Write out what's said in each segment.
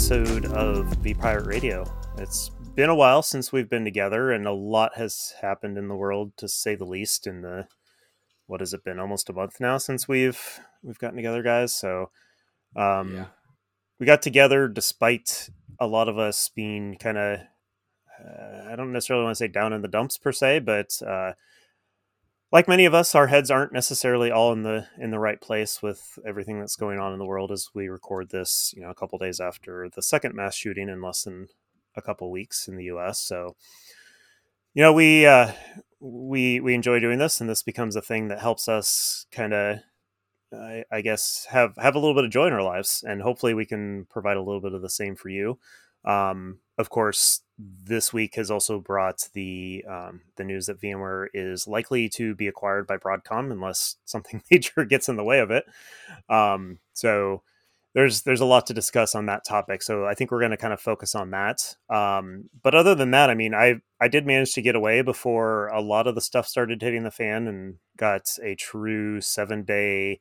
episode of V Pirate Radio. It's been a while since we've been together, and a lot has happened in the world, to say the least. In the what has it been? Almost a month now since we've we've gotten together, guys. So, um, Yeah. we got together despite a lot of us being kind of uh, I don't necessarily want to say down in the dumps per se, but uh, like many of us, our heads aren't necessarily all in the in the right place with everything that's going on in the world as we record this. You know, a couple days after the second mass shooting in less than a couple weeks in the U.S. So, you know, we uh, we we enjoy doing this, and this becomes a thing that helps us kind of. I, I guess have have a little bit of joy in our lives, and hopefully we can provide a little bit of the same for you. Um, of course, this week has also brought the um, the news that VMware is likely to be acquired by Broadcom unless something major gets in the way of it. Um, so there's there's a lot to discuss on that topic. So I think we're going to kind of focus on that. Um, but other than that, I mean, I I did manage to get away before a lot of the stuff started hitting the fan and got a true seven day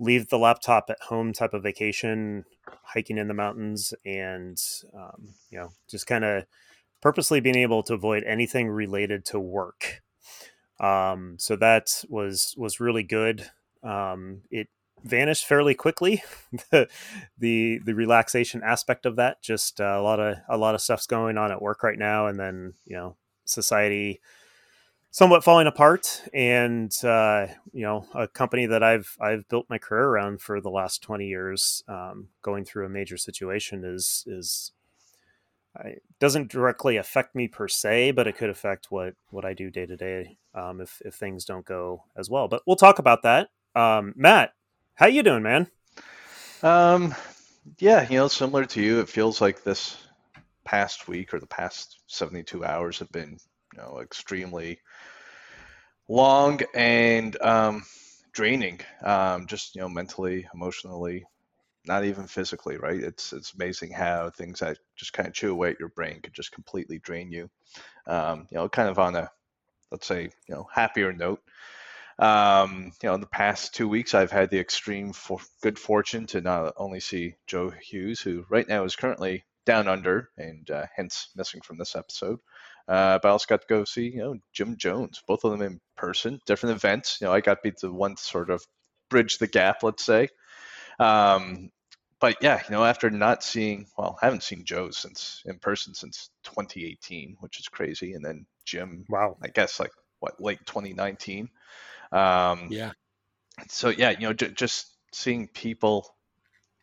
leave the laptop at home type of vacation hiking in the mountains and um, you know just kind of purposely being able to avoid anything related to work. Um, so that was was really good. Um, it vanished fairly quickly. The, the the relaxation aspect of that just uh, a lot of a lot of stuff's going on at work right now and then you know society somewhat falling apart and uh, you know a company that i've i've built my career around for the last 20 years um, going through a major situation is is I, doesn't directly affect me per se but it could affect what what i do day to day um, if if things don't go as well but we'll talk about that. Um, matt how you doing man? Um, yeah, you know, similar to you, it feels like this past week or the past 72 hours have been, know, extremely long and um, draining. Um, just, you know, mentally, emotionally, not even physically, right? It's it's amazing how things that just kind of chew away at your brain could just completely drain you. Um, you know, kind of on a let's say, you know, happier note. Um, you know, in the past two weeks, I've had the extreme for good fortune to not only see Joe Hughes, who right now is currently down under and uh, hence missing from this episode, uh, but I also got to go see, you know, Jim Jones, both of them in person, different events. You know, I got to be the one to sort of bridge the gap, let's say. Um, but yeah, you know, after not seeing, well, I haven't seen Joe since in person since 2018, which is crazy, and then Jim, wow I guess like what late 2019. Um, Yeah. so yeah, you know, j- just seeing people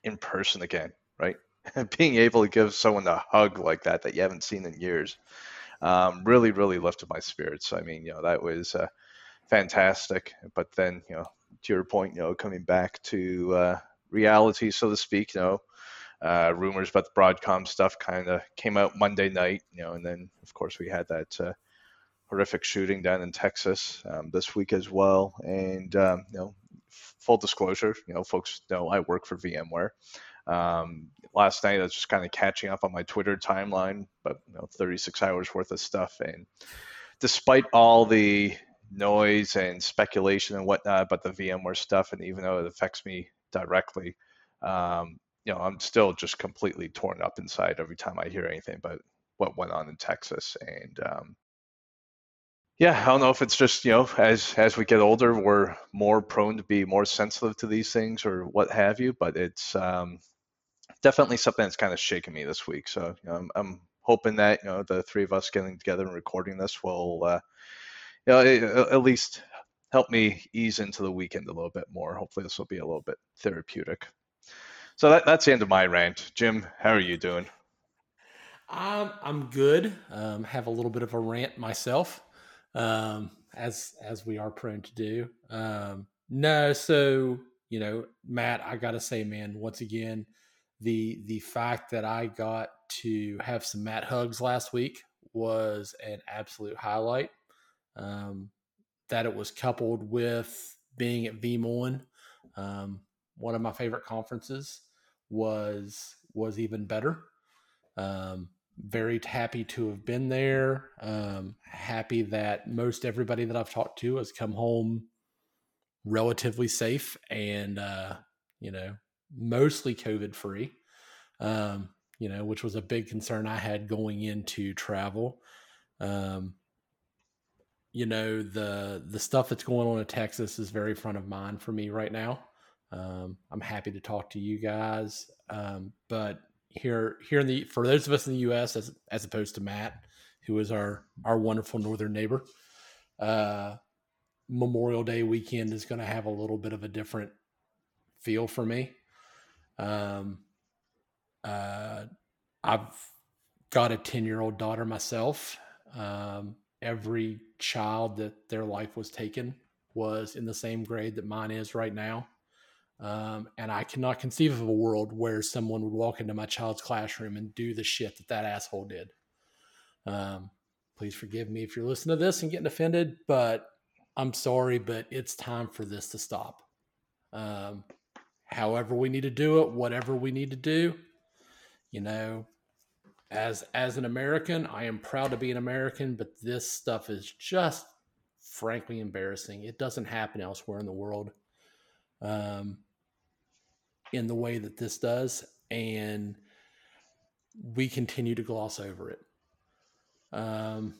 in person again, right? Being able to give someone a hug like that that you haven't seen in years, um, really, really lifted my spirits. I mean, you know, that was uh, fantastic. But then, you know, to your point, you know, coming back to uh, reality, so to speak, you know, uh, rumors about the Broadcom stuff kind of came out Monday night, you know, and then of course we had that uh, horrific shooting down in Texas um, this week as well. And um, you know, f- full disclosure, you know, folks know I work for VMware. Um, last night I was just kind of catching up on my Twitter timeline, but you know, 36 hours worth of stuff. And despite all the noise and speculation and whatnot about the VMware stuff, and even though it affects me directly, um, you know, I'm still just completely torn up inside every time I hear anything about what went on in Texas. And um, yeah, I don't know if it's just you know as as we get older, we're more prone to be more sensitive to these things or what have you. But it's um, definitely something that's kind of shaken me this week. So you know, I'm, I'm hoping that you know the three of us getting together and recording this will uh, you know at least help me ease into the weekend a little bit more. Hopefully, this will be a little bit therapeutic. So that, that's the end of my rant. Jim, how are you doing? I'm I'm good. Um, have a little bit of a rant myself, um, as as we are prone to do. Um, no, so you know, Matt, I gotta say, man, once again, the the fact that I got to have some Matt hugs last week was an absolute highlight. Um, that it was coupled with being at VeeamON, um, one of my favorite conferences, was was even better. Um, very happy to have been there. Um, happy that most everybody that I've talked to has come home relatively safe and uh, you know mostly COVID free. Um, you know, which was a big concern I had going into travel. Um, you know, the the stuff that's going on in Texas is very front of mind for me right now. Um, I'm happy to talk to you guys, um, but here here in the for those of us in the U.S. as as opposed to Matt, who is our our wonderful northern neighbor, uh, Memorial Day weekend is going to have a little bit of a different feel for me. Um, uh, I've got a 10 year old daughter myself. Um, every child that their life was taken was in the same grade that mine is right now. Um, and I cannot conceive of a world where someone would walk into my child's classroom and do the shit that that asshole did. Um, please forgive me if you're listening to this and getting offended, but I'm sorry, but it's time for this to stop. Um, however, we need to do it, whatever we need to do, you know, as as an American, I am proud to be an American, but this stuff is just frankly embarrassing. It doesn't happen elsewhere in the world, um, in the way that this does, and we continue to gloss over it. Um,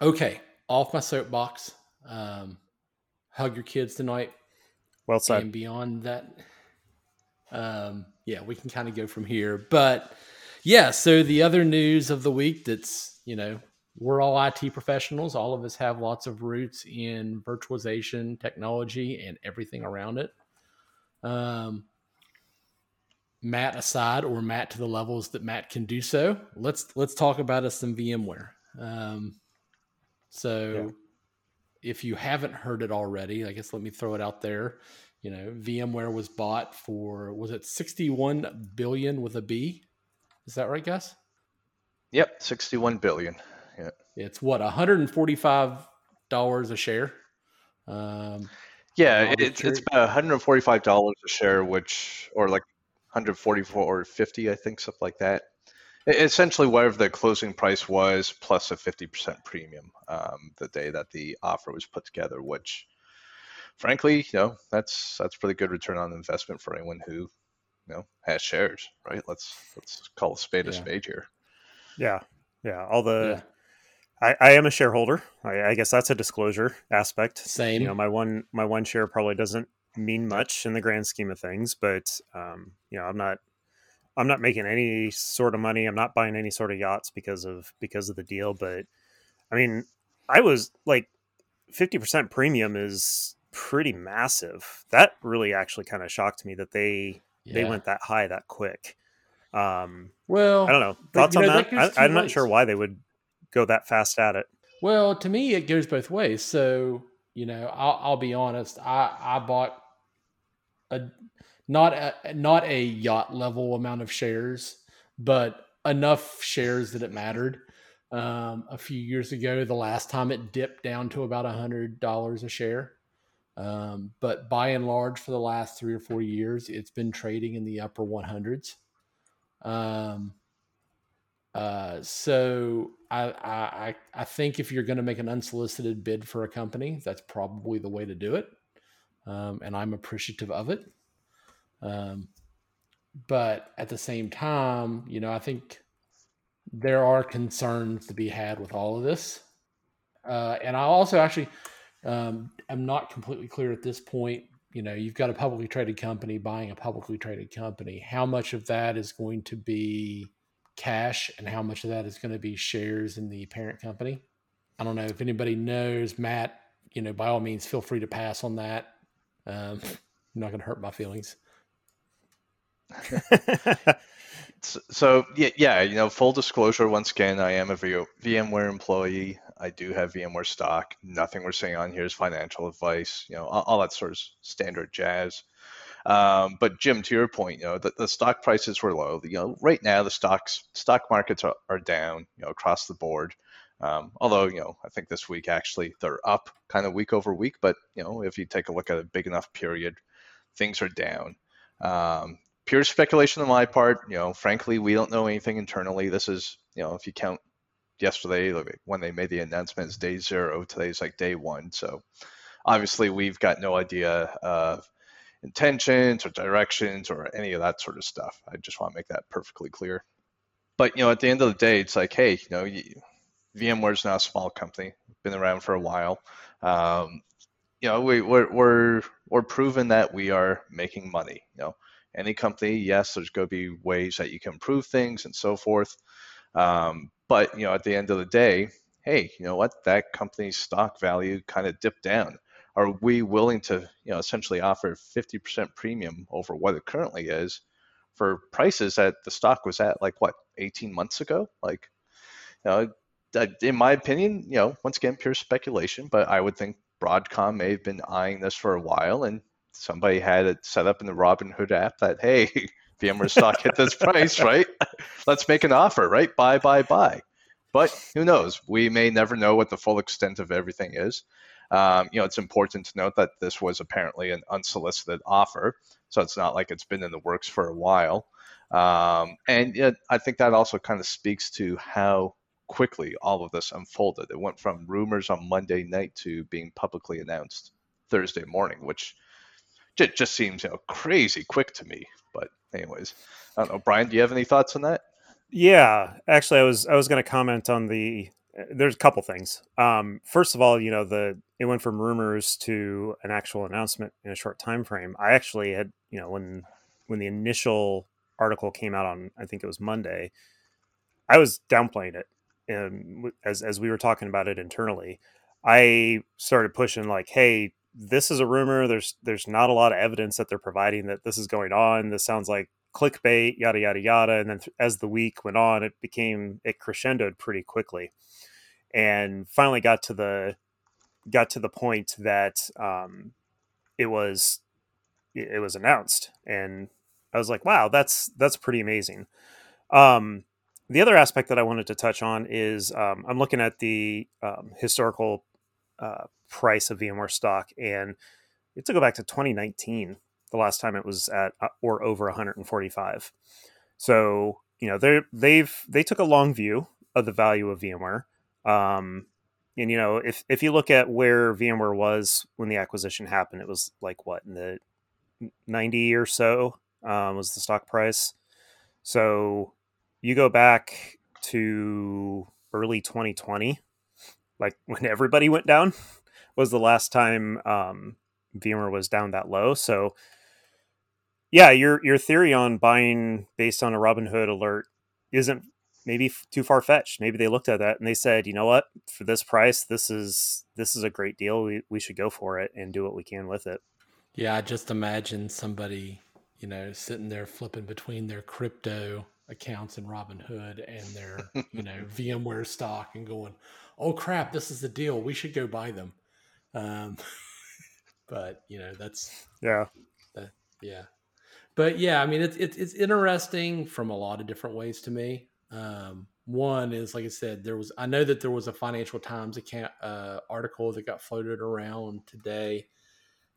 okay, off my soapbox. Um, hug your kids tonight. Well said. And beyond that, um, yeah, we can kind of go from here. But yeah, so the other news of the week that's, you know, we're all IT professionals. All of us have lots of roots in virtualization technology and everything around it. Um, Matt aside, or Matt to the levels that Matt can do so. Let's let's talk about us some VMware. Um, so. If you haven't heard it already, I guess let me throw it out there. You know vmware was bought for was it 61 billion with a b? Is that right gus? Yep 61 billion. Yeah. It's what 145 dollars a share? Um, yeah it's, it's about 145 dollars a share which or like 144 or 50 i think something like that essentially whatever the closing price was plus a 50% premium um, the day that the offer was put together which frankly, you know, that's that's pretty good return on investment for anyone who, you know, has shares, right? Let's let's call a spade a spade here. Yeah, yeah. All the, yeah. I, I am a shareholder. I, I guess that's a disclosure aspect. Same. You know, my one my one share probably doesn't mean much in the grand scheme of things, but um, you know, I'm not I'm not making any sort of money. I'm not buying any sort of yachts because of because of the deal. But I mean, I was like, fifty percent premium is pretty massive. That really actually kind of shocked me that they yeah. they went that high that quick. Um, well, I don't know thoughts on know, that. that I, am not sure why they would go that fast at it. Well, to me, it goes both ways. So you know, I'll, I'll be honest. I I bought a not a not a yacht level amount of shares, but enough shares that it mattered. Um, a few years ago, the last time it dipped down to about hundred dollars a share. Um, but by and large, for the last three or four years, it's been trading in the upper 100s. Um, uh, so I, I, I think if you're going to make an unsolicited bid for a company, that's probably the way to do it. Um, and I'm appreciative of it. Um, but at the same time, you know, I think there are concerns to be had with all of this. Uh, and I also actually, um, I'm not completely clear at this point. You know, you've got a publicly traded company buying a publicly traded company. How much of that is going to be cash and how much of that is going to be shares in the parent company? I don't know if anybody knows. Matt, you know, by all means, feel free to pass on that. Um, I'm not going to hurt my feelings. so yeah, yeah, you know, full disclosure. Once again, I am a VMware employee. I do have VMware stock. Nothing we're saying on here is financial advice. You know, all, all that sort of standard jazz. Um, but Jim, to your point, you know, the, the stock prices were low. You know, right now the stocks stock markets are, are down, you know, across the board. Um, although, you know, I think this week actually they're up kind of week over week. But you know, if you take a look at a big enough period, things are down. Um, pure speculation on my part. You know, frankly, we don't know anything internally. This is, you know, if you count yesterday when they made the announcements day zero today's like day one so obviously we've got no idea of intentions or directions or any of that sort of stuff. I just want to make that perfectly clear. But you know, at the end of the day, it's like, hey, you know, VMware is not a small company, been around for a while. Um, you know, we, we're we're we're proven that we are making money. You know, any company, yes, there's going to be ways that you can improve things and so forth. Um, but you know, at the end of the day, hey, you know what? That company's stock value kind of dipped down. Are we willing to, you know, essentially offer 50% premium over what it currently is for prices that the stock was at like what 18 months ago? Like, you know, in my opinion, you know, once again, pure speculation, but I would think Broadcom may have been eyeing this for a while, and somebody had it set up in the Robinhood app that hey, VMware stock hit this price, right? Let's make an offer, right? Buy, buy, buy. But who knows? We may never know what the full extent of everything is. Um, you know, it's important to note that this was apparently an unsolicited offer, so it's not like it's been in the works for a while. Um, and know, I think that also kind of speaks to how quickly all of this unfolded. It went from rumors on Monday night to being publicly announced Thursday morning, which just, just seems you know crazy quick to me. But anyways, I don't know, Brian, do you have any thoughts on that? Yeah, actually, I was I was going to comment on the. There's a couple things. Um, first of all, you know the it went from rumors to an actual announcement in a short time frame. I actually had you know when when the initial article came out on I think it was Monday, I was downplaying it and as as we were talking about it internally, I started pushing like, "Hey, this is a rumor. There's there's not a lot of evidence that they're providing that this is going on. This sounds like clickbait, yada yada yada." And then th- as the week went on, it became it crescendoed pretty quickly, and finally got to the got to the point that um, it was it was announced, and I was like, "Wow, that's that's pretty amazing." Um, the other aspect that I wanted to touch on is um, I'm looking at the um, historical uh, price of VMware stock, and it to go back to 2019, the last time it was at uh, or over 145. So you know they they've they took a long view of the value of VMware. Um, and you know if if you look at where VMware was when the acquisition happened, it was like what in the 90 or so um, was the stock price. So you go back to early 2020, like when everybody went down, was the last time um, VMware was down that low. So, yeah, your your theory on buying based on a Robinhood alert isn't maybe too far fetched. Maybe they looked at that and they said, you know what, for this price, this is this is a great deal. We we should go for it and do what we can with it. Yeah, I just imagine somebody, you know, sitting there flipping between their crypto accounts in Robinhood and their you know VMware stock and going, oh crap, this is the deal. We should go buy them. Um, but you know that's yeah, yeah. But yeah, I mean it's it's it's interesting from a lot of different ways to me. Um, one is like I said, there was I know that there was a Financial Times account uh, article that got floated around today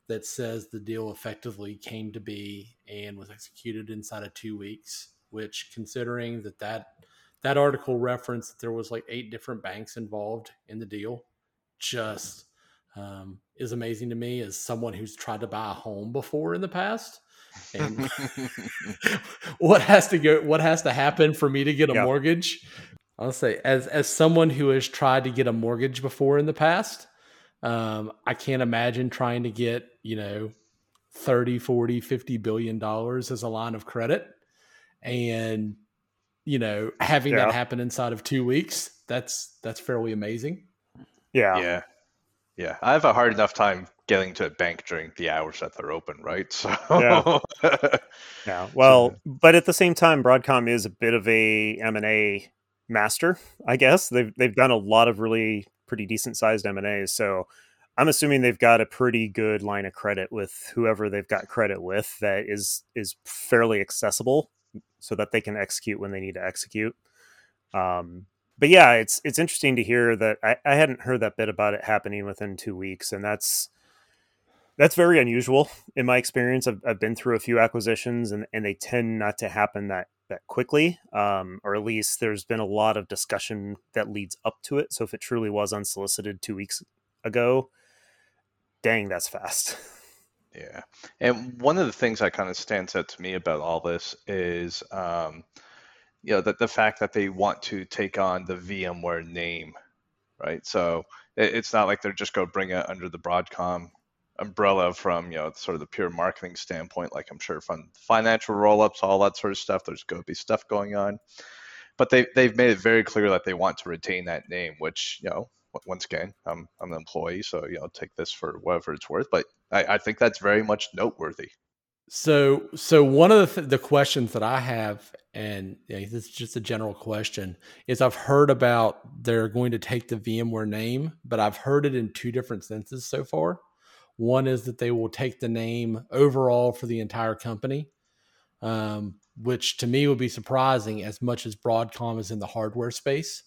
that says the deal effectively came to be and was executed inside of two weeks which considering that that that article referenced that there was like eight different banks involved in the deal just um, is amazing to me as someone who's tried to buy a home before in the past. And what has to go what has to happen for me to get a yep. mortgage? I'll say as as someone who has tried to get a mortgage before in the past um, i can't imagine trying to get you know 30 40 50 billion dollars as a line of credit. And you know having yeah. that happen inside of two weeks that's that's fairly amazing. Yeah. Yeah. Yeah. I have a hard enough time getting to a bank during the hours that they're open right? So yeah, yeah. well but at the same time broadcom is a bit of a m&a master i guess. They've, they've done a lot of really pretty decent sized m&as so i'm assuming they've got a pretty good line of credit with whoever they've got credit with that is is fairly accessible so that they can execute when they need to execute. Um, but yeah, it's it's interesting to hear that I, I hadn't heard that bit about it happening within two weeks, and that's that's very unusual in my experience. I've, I've been through a few acquisitions, and, and they tend not to happen that that quickly, um, or at least there's been a lot of discussion that leads up to it. So if it truly was unsolicited two weeks ago, dang, that's fast. Yeah. And one of the things that kind of stands out to me about all this is, um, you know, that the fact that they want to take on the VMware name, right? So it, it's not like they're just going to bring it under the Broadcom umbrella from, you know, sort of the pure marketing standpoint. Like I'm sure from financial roll-ups, all that sort of stuff, there's going to be stuff going on. But they, they've made it very clear that they want to retain that name, which, you know, once again, I'm, I'm an employee, so you know, take this for whatever it's worth. But I, I think that's very much noteworthy. So, so one of the, th- the questions that I have, and you know, this is just a general question, is I've heard about they're going to take the VMware name, but I've heard it in two different senses so far. One is that they will take the name overall for the entire company, um, which to me would be surprising as much as Broadcom is in the hardware space.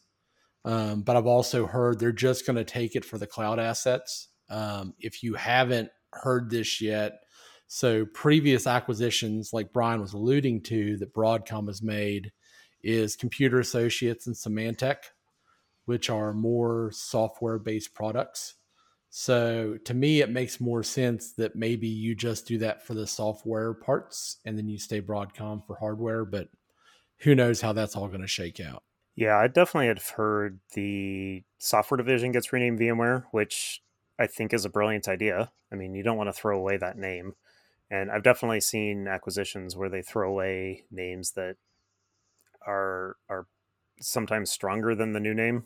Um, but I've also heard they're just going to take it for the cloud assets. Um, if you haven't heard this yet, so previous acquisitions, like Brian was alluding to, that Broadcom has made, is Computer Associates and Symantec, which are more software-based products. So to me, it makes more sense that maybe you just do that for the software parts, and then you stay Broadcom for hardware. But who knows how that's all going to shake out? Yeah, I definitely had heard the software division gets renamed VMware, which I think is a brilliant idea. I mean, you don't want to throw away that name. And I've definitely seen acquisitions where they throw away names that are are sometimes stronger than the new name.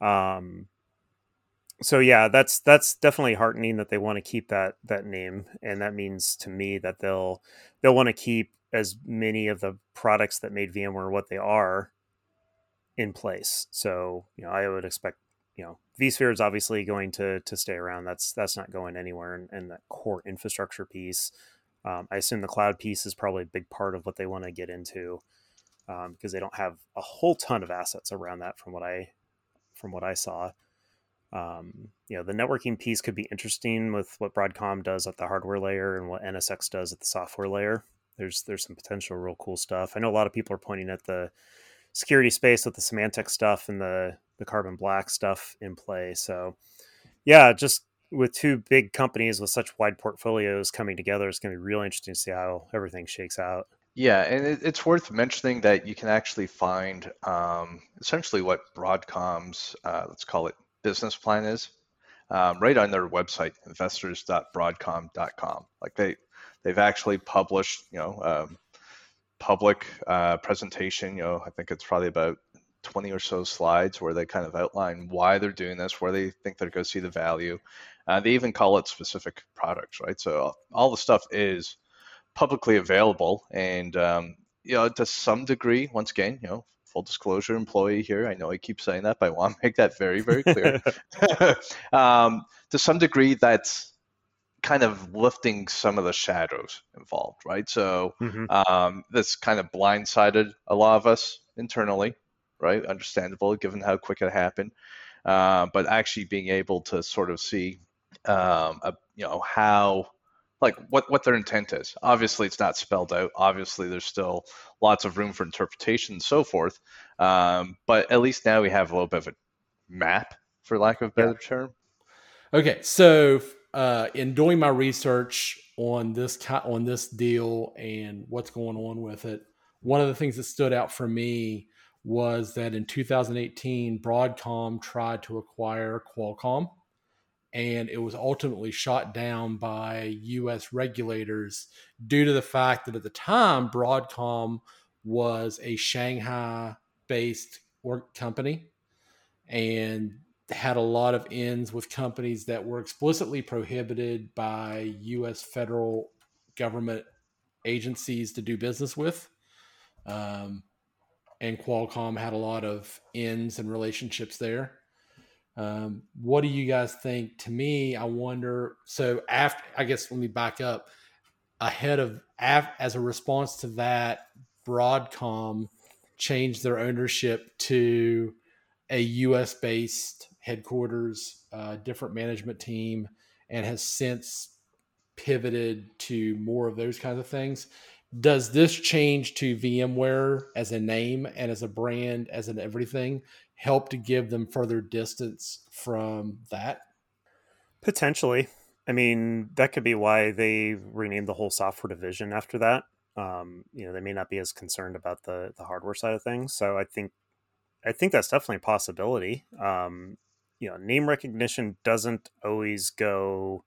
Um, so yeah, that's that's definitely heartening that they want to keep that that name, and that means to me that they'll they'll want to keep as many of the products that made VMware what they are in place. So you know, I would expect you know vSphere is obviously going to to stay around. That's that's not going anywhere, and, and that core infrastructure piece. Um, I assume the cloud piece is probably a big part of what they want to get into um, because they don't have a whole ton of assets around that from what I from what I saw. Um, you know, the networking piece could be interesting with what Broadcom does at the hardware layer and what NSX does at the software layer. There's there's some potential real cool stuff. I know a lot of people are pointing at the security space with the Symantec stuff and the the carbon black stuff in play. So yeah, just with two big companies with such wide portfolios coming together, it's going to be really interesting to see how everything shakes out. Yeah, and it, it's worth mentioning that you can actually find um, essentially what Broadcom's, uh, let's call it business plan is, um, right on their website, investors.broadcom.com. Like they, they've actually published, you know, um, public uh, presentation. You know, I think it's probably about 20 or so slides where they kind of outline why they're doing this, where they think they're going to see the value. Uh, they even call it specific products, right? So all the stuff is publicly available, and um, you know, to some degree, once again, you know, full disclosure, employee here. I know I keep saying that, but I want to make that very, very clear. um, to some degree, that's kind of lifting some of the shadows involved, right? So mm-hmm. um, this kind of blindsided a lot of us internally, right? Understandable given how quick it happened, uh, but actually being able to sort of see, um, a, you know, how like what what their intent is. Obviously, it's not spelled out. Obviously, there's still lots of room for interpretation and so forth. Um, but at least now we have a little bit of a map, for lack of a better yeah. term. Okay, so uh, in doing my research on this on this deal and what's going on with it, one of the things that stood out for me was that in 2018, Broadcom tried to acquire Qualcomm, and it was ultimately shot down by U.S. regulators due to the fact that at the time Broadcom was a Shanghai-based company, and had a lot of ends with companies that were explicitly prohibited by U.S. federal government agencies to do business with. Um, and Qualcomm had a lot of ends and relationships there. Um, what do you guys think? To me, I wonder. So after, I guess, let me back up. Ahead of, af, as a response to that, Broadcom changed their ownership to a U.S. based headquarters, uh, different management team, and has since pivoted to more of those kinds of things. Does this change to VMware as a name and as a brand, as an everything, help to give them further distance from that? Potentially. I mean, that could be why they renamed the whole software division after that. Um, you know, they may not be as concerned about the the hardware side of things. So I think I think that's definitely a possibility. Um, you know, name recognition doesn't always go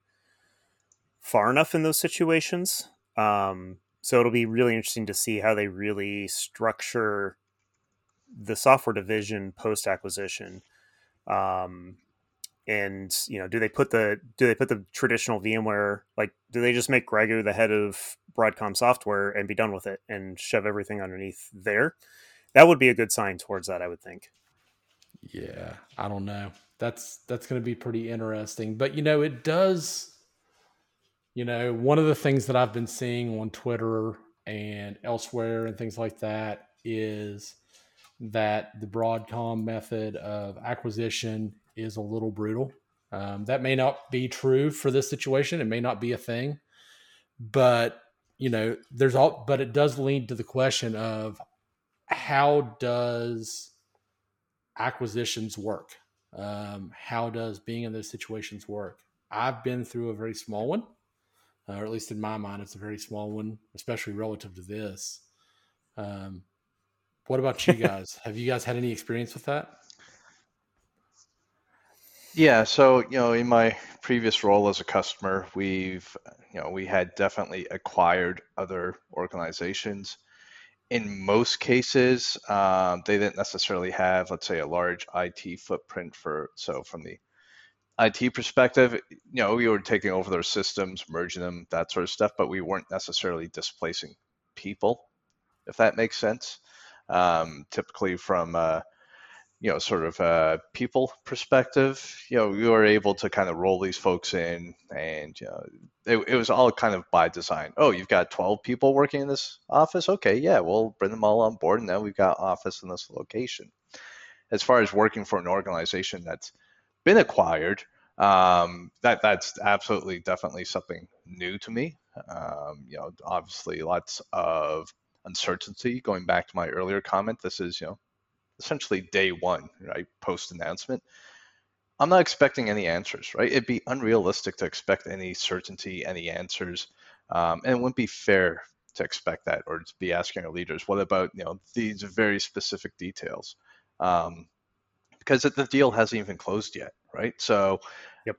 far enough in those situations. Um, so it'll be really interesting to see how they really structure the software division post acquisition. Um, and you know, do they put the do they put the traditional VMware like do they just make Gregor the head of Broadcom software and be done with it and shove everything underneath there? That would be a good sign towards that, I would think. Yeah, I don't know. That's that's going to be pretty interesting. But you know, it does you know, one of the things that I've been seeing on Twitter and elsewhere and things like that is that the Broadcom method of acquisition is a little brutal. Um, that may not be true for this situation. It may not be a thing, but you know, there's all, but it does lead to the question of how does acquisitions work? Um, how does being in those situations work? I've been through a very small one uh, or at least in my mind, it's a very small one, especially relative to this. Um, what about you guys? Have you guys had any experience with that? Yeah, so you know, in my previous role as a customer, we've you know we had definitely acquired other organizations. In most cases, um, they didn't necessarily have, let's say, a large IT footprint for. So from the IT perspective, you know, we were taking over their systems, merging them, that sort of stuff, but we weren't necessarily displacing people, if that makes sense. Um, typically, from a, you know, sort of a people perspective, you know, we were able to kind of roll these folks in, and you know, it, it was all kind of by design. Oh, you've got 12 people working in this office. Okay, yeah, we'll bring them all on board, and now we've got office in this location. As far as working for an organization that's been acquired, um, that that's absolutely definitely something new to me. Um, you know, obviously lots of uncertainty. Going back to my earlier comment, this is you know essentially day one, right? Post announcement. I'm not expecting any answers, right? It'd be unrealistic to expect any certainty, any answers, um, and it wouldn't be fair to expect that or to be asking our leaders, what about you know these very specific details? Um, because the deal hasn't even closed yet, right? So, yep.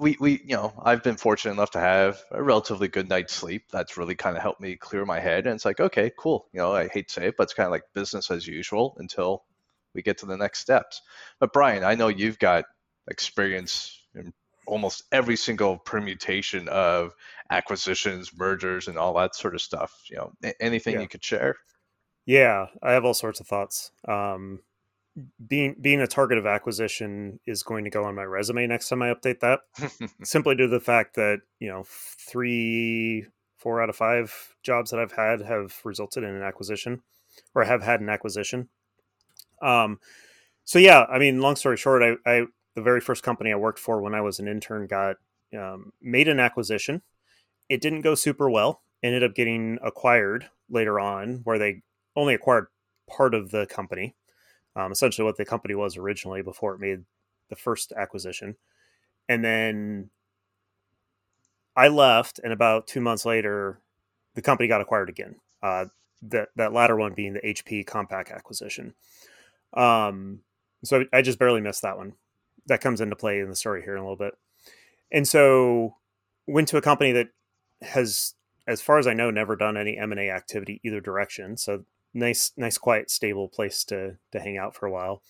We we you know I've been fortunate enough to have a relatively good night's sleep. That's really kind of helped me clear my head. And it's like, okay, cool. You know, I hate to say it, but it's kind of like business as usual until we get to the next steps. But Brian, I know you've got experience in almost every single permutation of acquisitions, mergers, and all that sort of stuff. You know, anything yeah. you could share? Yeah, I have all sorts of thoughts. Um, being being a target of acquisition is going to go on my resume next time I update that. simply due to the fact that you know three, four out of five jobs that I've had have resulted in an acquisition, or have had an acquisition. Um, so yeah, I mean, long story short, I, I the very first company I worked for when I was an intern got um, made an acquisition. It didn't go super well. Ended up getting acquired later on, where they only acquired part of the company um, essentially what the company was originally before it made the first acquisition. And then I left, and about two months later, the company got acquired again. Uh, that that latter one being the HP Compaq acquisition. Um, so I just barely missed that one. That comes into play in the story here in a little bit. And so went to a company that has, as far as I know, never done any M and A activity either direction. So nice, nice, quiet, stable place to to hang out for a while.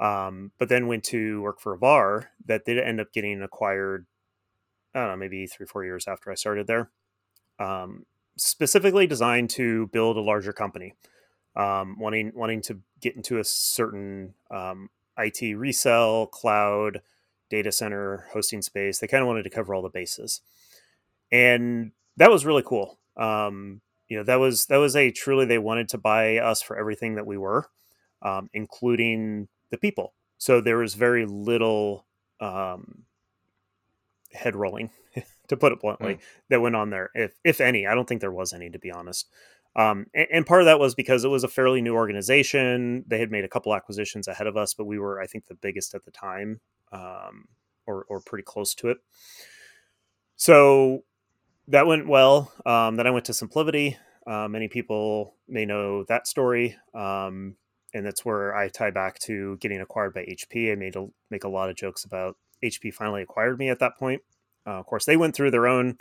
Um, but then went to work for a VAR that did end up getting acquired. I don't know, maybe three, four years after I started there. Um, specifically designed to build a larger company, um, wanting wanting to get into a certain um, IT resell, cloud, data center, hosting space. They kind of wanted to cover all the bases, and that was really cool. Um, you know that was that was a truly they wanted to buy us for everything that we were um, including the people. So there was very little um, head rolling to put it bluntly mm. that went on there if if any. I don't think there was any to be honest. Um, and, and, part of that was because it was a fairly new organization. They had made a couple acquisitions ahead of us but we were i think the biggest at the time um, or, or pretty close to it. So that went well. Um, then I went to SimpliVity. Uh, many people may know that story, um, and that's where I tie back to getting acquired by HP. I made a, make a lot of jokes about HP finally acquired me at that point. Uh, of course, they went through their own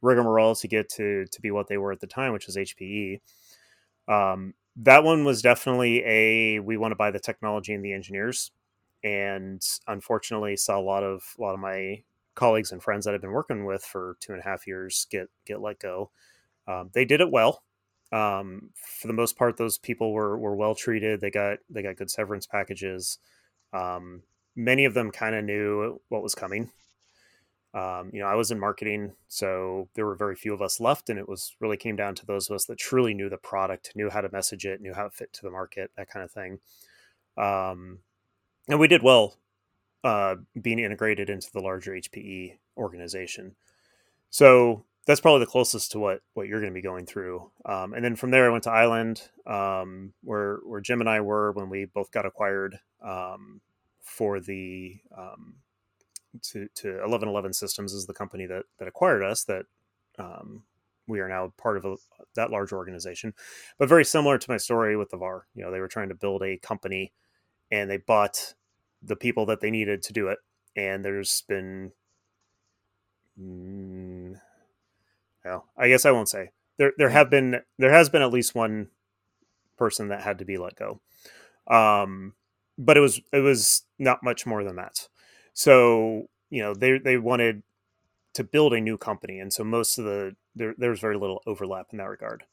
rigmarole to get to to be what they were at the time, which was HPE. Um, that one was definitely a we want to buy the technology and the engineers, and unfortunately saw a lot of a lot of my colleagues and friends that I've been working with for two and a half years get get let go. Um, they did it well. Um, for the most part, those people were were well treated. They got they got good severance packages. Um, many of them kind of knew what was coming. Um, you know, I was in marketing, so there were very few of us left, and it was really came down to those of us that truly knew the product, knew how to message it, knew how it fit to the market, that kind of thing. Um, and we did well uh, being integrated into the larger HPE organization. So that's probably the closest to what what you're going to be going through. Um, and then from there, I went to iland, um, where where Jim and I were when we both got acquired um, for the um, to to 1111 Systems is the company that that acquired us. That um, we are now part of a, that large organization, but very similar to my story with the VAR. You know, they were trying to build a company, and they bought the people that they needed to do it. And there's been, mm, well, I guess I won't say there. There have been there has been at least one person that had to be let go, um, but it was it was not much more than that. So you know they they wanted to build a new company, and so most of the there there's very little overlap in that regard.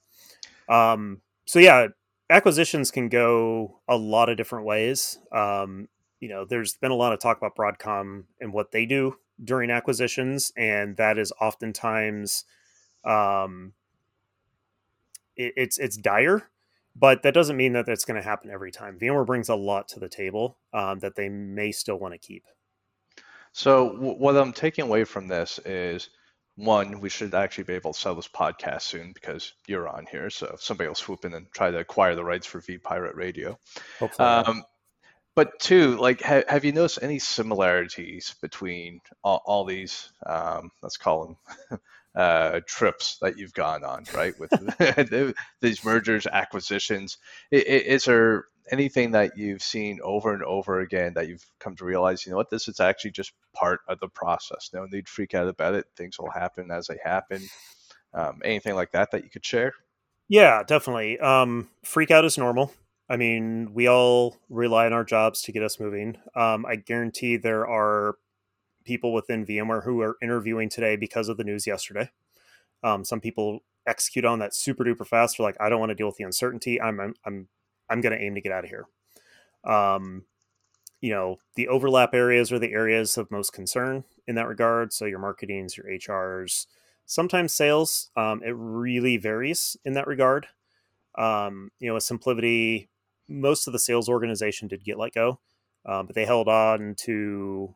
Um, so yeah, acquisitions can go a lot of different ways. Um, you know, there's been a lot of talk about Broadcom and what they do during acquisitions, and that is oftentimes um, it, it's it's dire, but that doesn't mean that that's going to happen every time. VMware brings a lot to the table um, that they may still want to keep. So w- what I'm taking away from this is one, we should actually be able to sell this podcast soon because you're on here. So somebody will swoop in and try to acquire the rights for V Pirate Radio. Hopefully. Um, but two, like, ha- have you noticed any similarities between all, all these, um, let's call them, uh, trips that you've gone on, right? With these mergers, acquisitions, is, there anything that you've seen over and over again that you've come to realize, you know what, this is actually just part of the process. No need to freak out about it. Things will happen as they happen. Um, anything like that that you could share? Yeah, definitely. Um, freak out is normal. I mean, we all rely on our jobs to get us moving. Um, I guarantee there are people within VMware who are interviewing today because of the news yesterday. Um, some people execute on that super duper fast. They're like, I don't want to deal with the uncertainty. I'm I'm I'm, I'm going to aim to get out of here. Um, you know, the overlap areas are the areas of most concern in that regard. So your marketings, your HRs, sometimes sales. Um, it really varies in that regard. Um, you know, with SimpliVity, most of the sales organization did get let go, um, but they held on to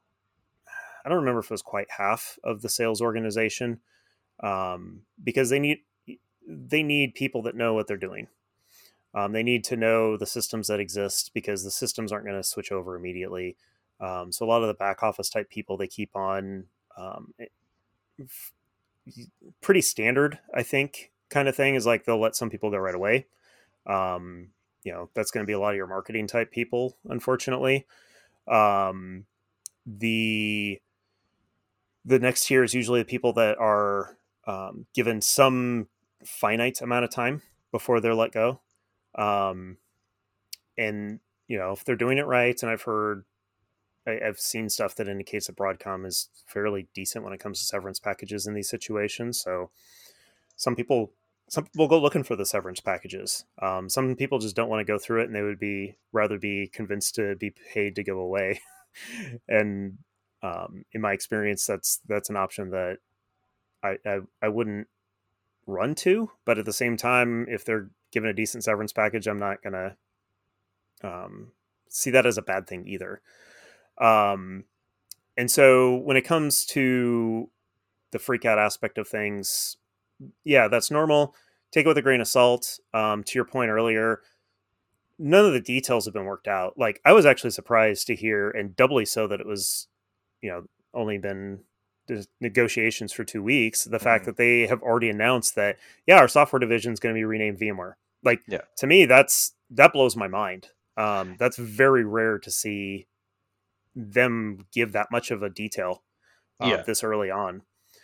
I don't remember if it was quite half of the sales organization um, because they need they need people that know what they're doing. Um, they need to know the systems that exist because the systems aren't going to switch over immediately. Um, so a lot of the back office type people they keep on um, eh, pretty standard, I think, kind of thing is like they'll let some people go right away. Um, you know that's going to be a lot of your marketing type people unfortunately. Um, the the next tier is usually the people that are um, given some finite amount of time before they're let go. Um, and you know if they're doing it right and i've heard I, have seen stuff that indicates that broadcom is fairly decent when it comes to severance packages in these situations so some people some people go looking for the severance packages. Um, some people just don't want to go through it, and they would be rather be convinced to be paid to go away. and um, in my experience, that's that's an option that I, I, I wouldn't run to. But at the same time, if they're given a decent severance package, I'm not gonna um, see that as a bad thing either. Um, and so when it comes to the freak out aspect of things, yeah, that's normal. Take it with a grain of salt. Um, to your point earlier, none of the details have been worked out. Like I was actually surprised to hear, and doubly so that it was, you know, only been negotiations for two weeks. The mm-hmm. fact that they have already announced that, yeah, our software division is going to be renamed VMware. Like, yeah. to me, that's that blows my mind. Um, that's very rare to see them give that much of a detail uh, yeah. this early on.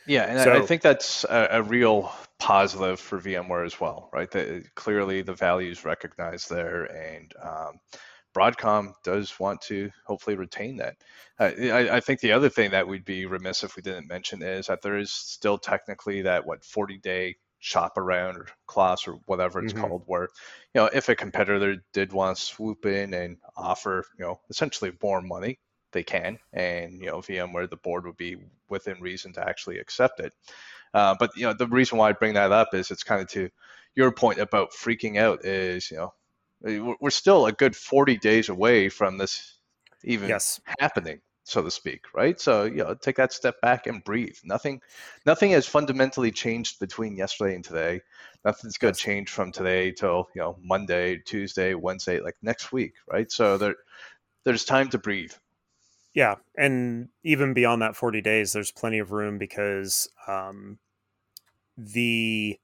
Yeah, and so, I think that's a, a, real positive for VMware as well, right? That clearly the values recognized there, and um, Broadcom does want to hopefully retain that. Uh, I, I, think the other thing that we'd be remiss if we didn't mention is that there is still technically that what 40 day shop around or clause or whatever it's mm-hmm. called, where you know if a competitor did want to swoop in and offer you know essentially more money, they can, and you know VMware the board would be within reason to actually accept it. Uh, but you know the reason why I bring that up is it's kind of to your point about freaking out is you know we're still a good 40 days away from this even yes. happening so to speak right? So you know take that step back and breathe. Nothing nothing has fundamentally changed between yesterday and today. Nothing's going to change from today till you know monday tuesday wednesday like next week right? So there there's time to breathe yeah, and even beyond that 40 days, there's plenty of room because um, the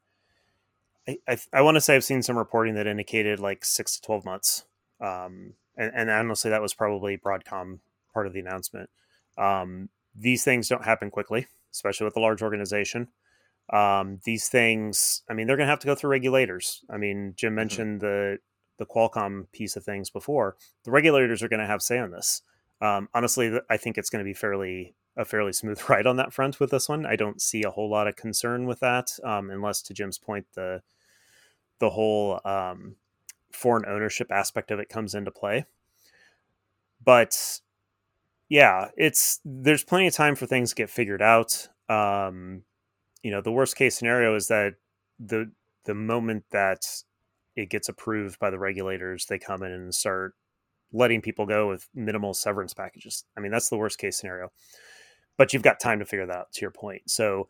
I, I, I want to say I've seen some reporting that indicated like six to 12 months. Um, and, and honestly, that was probably Broadcom part of the announcement. Um, these things don't happen quickly, especially with a large organization. Um, these things, I mean, they're going to have to go through regulators. I mean, Jim mm-hmm. mentioned mm-hmm. the the Qualcomm piece of things before. The regulators are going to have say on this. Um, honestly, I think it's going to be fairly a fairly smooth ride on that front with this one. I don't see a whole lot of concern with that, um, unless to Jim's point, the the whole um, foreign ownership aspect of it comes into play. But yeah, it's there's plenty of time for things to get figured out. Um, you know, the worst case scenario is that the the moment that it gets approved by the regulators, they come in and start letting people go with minimal severance packages. I mean, that's the worst case scenario. But you've got time to figure that out to your point. So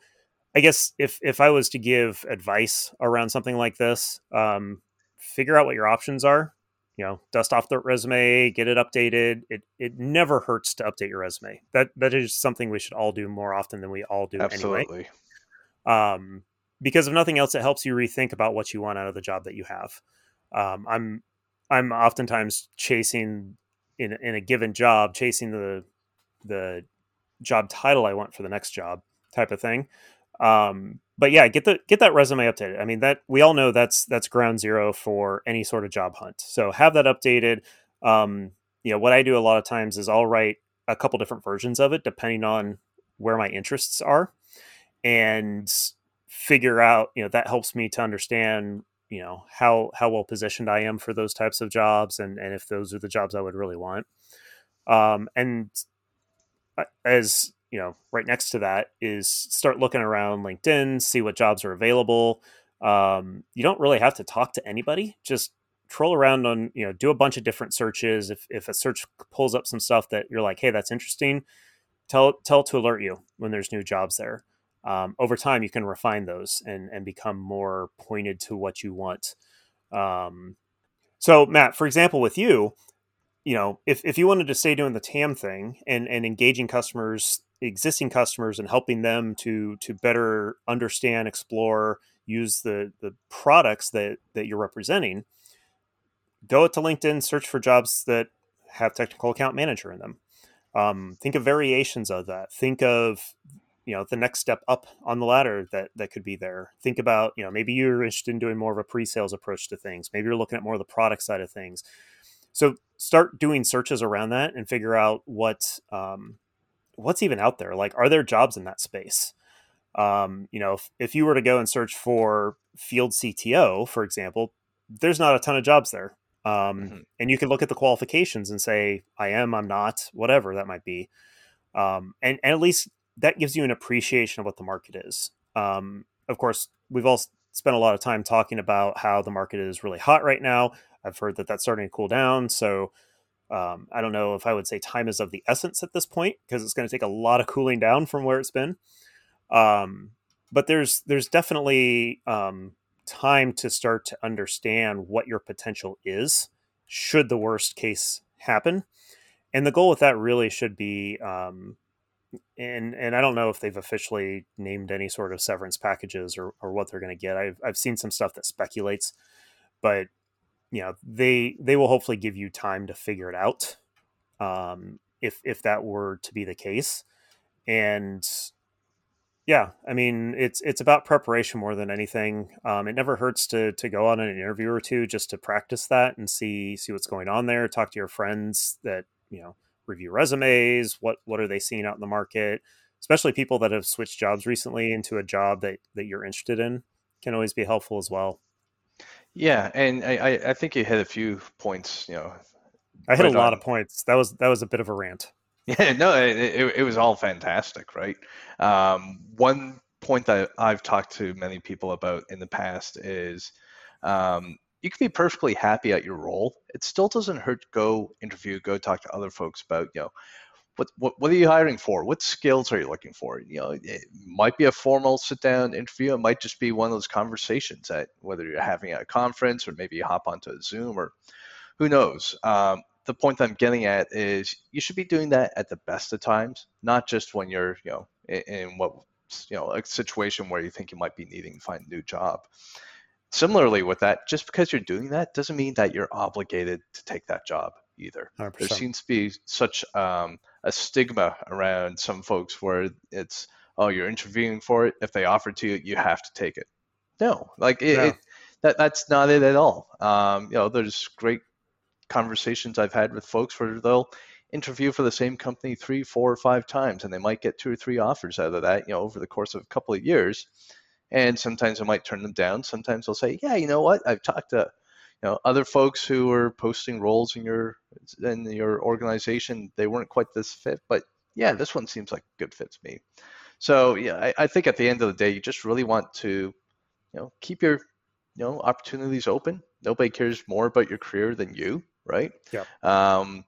I guess if if I was to give advice around something like this, um, figure out what your options are. You know, dust off the resume, get it updated. It it never hurts to update your resume. That that is something we should all do more often than we all do Absolutely. anyway. Um, because if nothing else, it helps you rethink about what you want out of the job that you have. Um, I'm I'm oftentimes chasing in in a given job, chasing the the job title I want for the next job type of thing. Um, but yeah, get the get that resume updated. I mean that we all know that's that's ground zero for any sort of job hunt. So have that updated. Um, you know what I do a lot of times is I'll write a couple different versions of it depending on where my interests are, and figure out you know that helps me to understand you know how how well positioned I am for those types of jobs, and and if those are the jobs I would really want. Um, and as you know, right next to that is start looking around LinkedIn, see what jobs are available. Um, you don't really have to talk to anybody; just troll around on you know do a bunch of different searches. If if a search pulls up some stuff that you're like, hey, that's interesting, tell tell to alert you when there's new jobs there um, over time you can refine those and and become more pointed to what you want. Um, so matt for example with you you know if, if you wanted to stay doing the tam thing and and engaging customers existing customers and helping them to to better understand explore use the the products that that you're representing go to linkedin search for jobs that have technical account manager in them. Um, think of variations of that. Think of you know the next step up on the ladder that that could be there. Think about you know maybe you're interested in doing more of a pre-sales approach to things. Maybe you're looking at more of the product side of things. So start doing searches around that and figure out what um, what's even out there. Like are there jobs in that space? Um, you know if, if you were to go and search for field cto for example there's not a ton of jobs there. Um, mm-hmm. and you can look at the qualifications and say i am i'm not whatever that might be. Um, and, and at least that gives you an appreciation of what the market is. Um, of course, we've all spent a lot of time talking about how the market is really hot right now. I've heard that that's starting to cool down. So um, I don't know if I would say time is of the essence at this point because it's going to take a lot of cooling down from where it's been. Um, but there's there's definitely um, time to start to understand what your potential is should the worst case happen. And the goal with that really should be um, and and I don't know if they've officially named any sort of severance packages or, or what they're going to get. I've I've seen some stuff that speculates, but you know they they will hopefully give you time to figure it out. Um, if if that were to be the case, and yeah, I mean it's it's about preparation more than anything. Um, it never hurts to to go on an interview or two just to practice that and see see what's going on there. Talk to your friends that you know review resumes. What what are they seeing out in the market? Especially people that have switched jobs recently into a job that that you're interested in can always be helpful as well. Yeah, and I I think you hit a few points. You know, I hit right a lot on. of points. That was that was a bit of a rant. Yeah, no, it, it, it was all fantastic, right? Um, one point that I've talked to many people about in the past is um, you can be perfectly happy at your role. It still doesn't hurt go interview, go talk to other folks about, you know, what, what, what are you hiring for? What skills are you looking for? You know, it might be a formal sit down interview. It might just be one of those conversations that whether you're having at a conference or maybe you hop onto a Zoom or who knows. Um, the point I'm getting at is you should be doing that at the best of times, not just when you're, you know, in, in what, you know, a situation where you think you might be needing to find a new job similarly with that just because you're doing that doesn't mean that you're obligated to take that job either. 100%. there seems to be such um, a stigma around some folks where it's oh you're interviewing for it. If they offer to you you have to take it. No like it, it, that that's not it at all. Um, you know there's great conversations i've had with folks where they'll interview for the same company three four or five times and they might get two or three offers out of that you know over the course of a couple of years and sometimes I might turn them down. Sometimes I'll say, yeah, you know what? I've talked to you know other folks who are posting roles in your in your organization. They weren't quite this fit, but yeah, this one seems like a good fit to me. So yeah, I, I think at the end of the day, you just really want to you know keep your you know opportunities open. Nobody cares more about your career than you, right? Yeah. Um,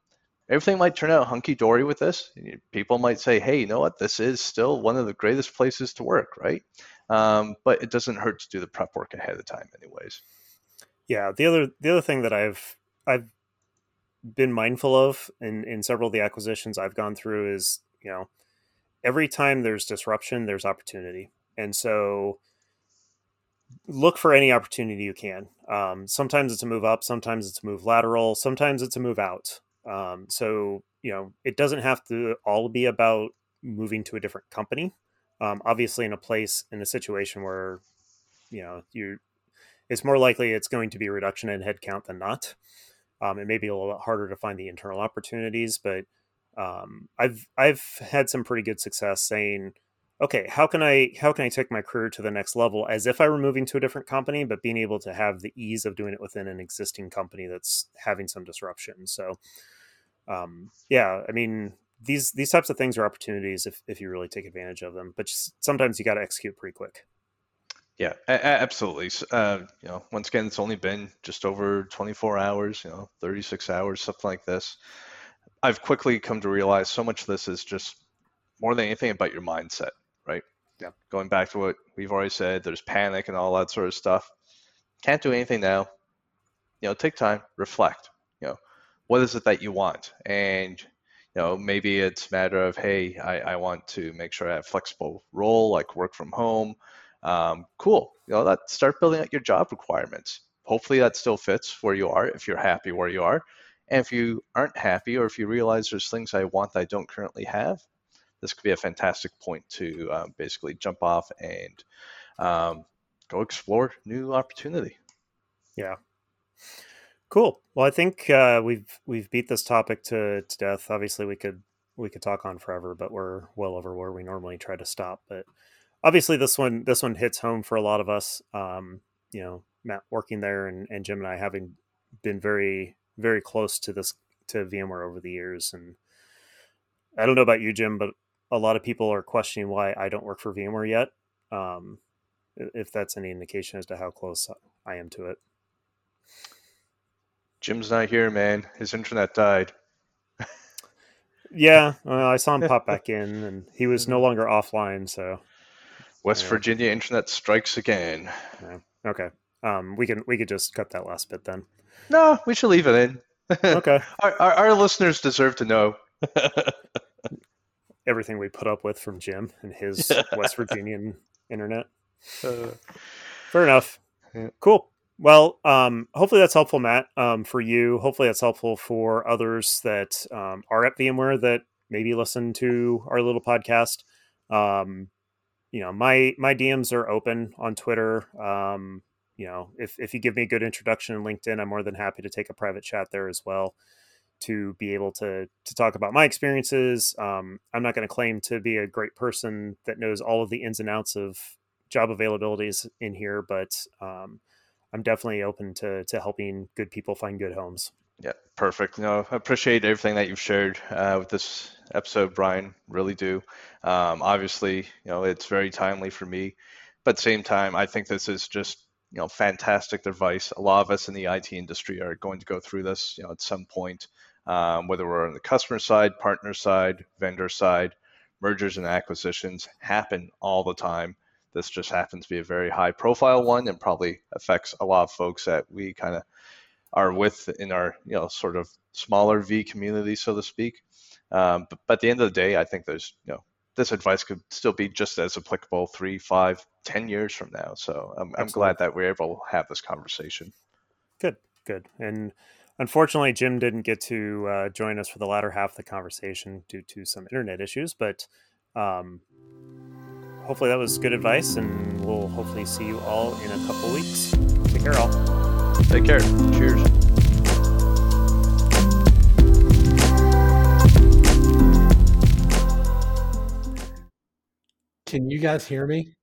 everything might turn out hunky dory with this. People might say, hey, you know what? This is still one of the greatest places to work, right? Um, but it doesn't hurt to do the prep work ahead of time, anyways. Yeah. The other the other thing that I've I've been mindful of in in several of the acquisitions I've gone through is you know every time there's disruption, there's opportunity, and so look for any opportunity you can. Um, sometimes it's a move up, sometimes it's a move lateral, sometimes it's a move out. Um, so you know it doesn't have to all be about moving to a different company um, obviously in a place in a situation where you know you it's more likely it's going to be a reduction in headcount than not. Um, it may be a little bit harder to find the internal opportunities but um, i've i've had some pretty good success saying okay how can i how can i take my career to the next level? As if i were moving to a different company but being able to have the ease of doing it within an existing company that's having some disruption. So um, yeah i mean these these types of things are opportunities if, if you really take advantage of them but just, sometimes you got to execute pretty quick. Yeah a- absolutely. Uh, you know once again it's only been just over 24 hours you know 36 hours something like this. I've quickly come to realize so much of this is just more than anything about your mindset right? Yeah. Going back to what we've already said there's panic and all that sort of stuff. Can't do anything now. You know take time reflect you know what is it that you want? And you know maybe it's a matter of hey I, I want to make sure i have flexible role like work from home. Um, cool you know that start building out your job requirements. Hopefully that still fits where you are if you're happy where you are. And if you aren't happy or if you realize there's things i want that i don't currently have this could be a fantastic point to um, basically jump off and um, go explore new opportunity. Yeah Cool. Well, I think uh, we've we've beat this topic to, to death. Obviously, we could we could talk on forever, but we're well over where we normally try to stop. But obviously, this one this one hits home for a lot of us. Um, you know, Matt working there and, and Jim and I having been very very close to this to VMware over the years, and I don't know about you, Jim, but a lot of people are questioning why I don't work for VMware yet. Um, if that's any indication as to how close I am to it. Jim's not here, man. His internet died. yeah, well, I saw him pop back in, and he was no longer offline. So, West yeah. Virginia internet strikes again. Yeah. Okay, um, we can we could just cut that last bit then. No, we should leave it in. okay, our, our, our listeners deserve to know. everything we put up with from Jim and his West Virginian internet. Uh, Fair enough. Yeah. Cool. Well, um, hopefully that's helpful, Matt, um, for you. Hopefully that's helpful for others that um, are at VMware that maybe listen to our little podcast. Um, you know, my my DMs are open on Twitter. Um, you know, if if you give me a good introduction in LinkedIn, I'm more than happy to take a private chat there as well to be able to to talk about my experiences. Um, I'm not going to claim to be a great person that knows all of the ins and outs of job availabilities in here, but I'm definitely open to to helping good people find good homes. Yeah, perfect. No, I appreciate everything that you've shared uh, with this episode, Brian. Really do. Um, obviously, you know, it's very timely for me, but at the same time, I think this is just you know fantastic advice. A lot of us in the IT industry are going to go through this, you know, at some point, um, whether we're on the customer side, partner side, vendor side. Mergers and acquisitions happen all the time. This just happens to be a very high profile one and probably affects a lot of folks that we kind of are with in our you know sort of smaller V community, so to speak. Um, but, but at the end of the day, I think there's you know this advice could still be just as applicable three, five, ten years from now. So I'm, I'm glad that we're able to have this conversation. Good, good. And unfortunately, Jim didn't get to uh, join us for the latter half of the conversation due to some internet issues, but um, hopefully that was good advice, and we'll hopefully see you all in a couple weeks. Take care, all. Take care. Cheers. Can you guys hear me?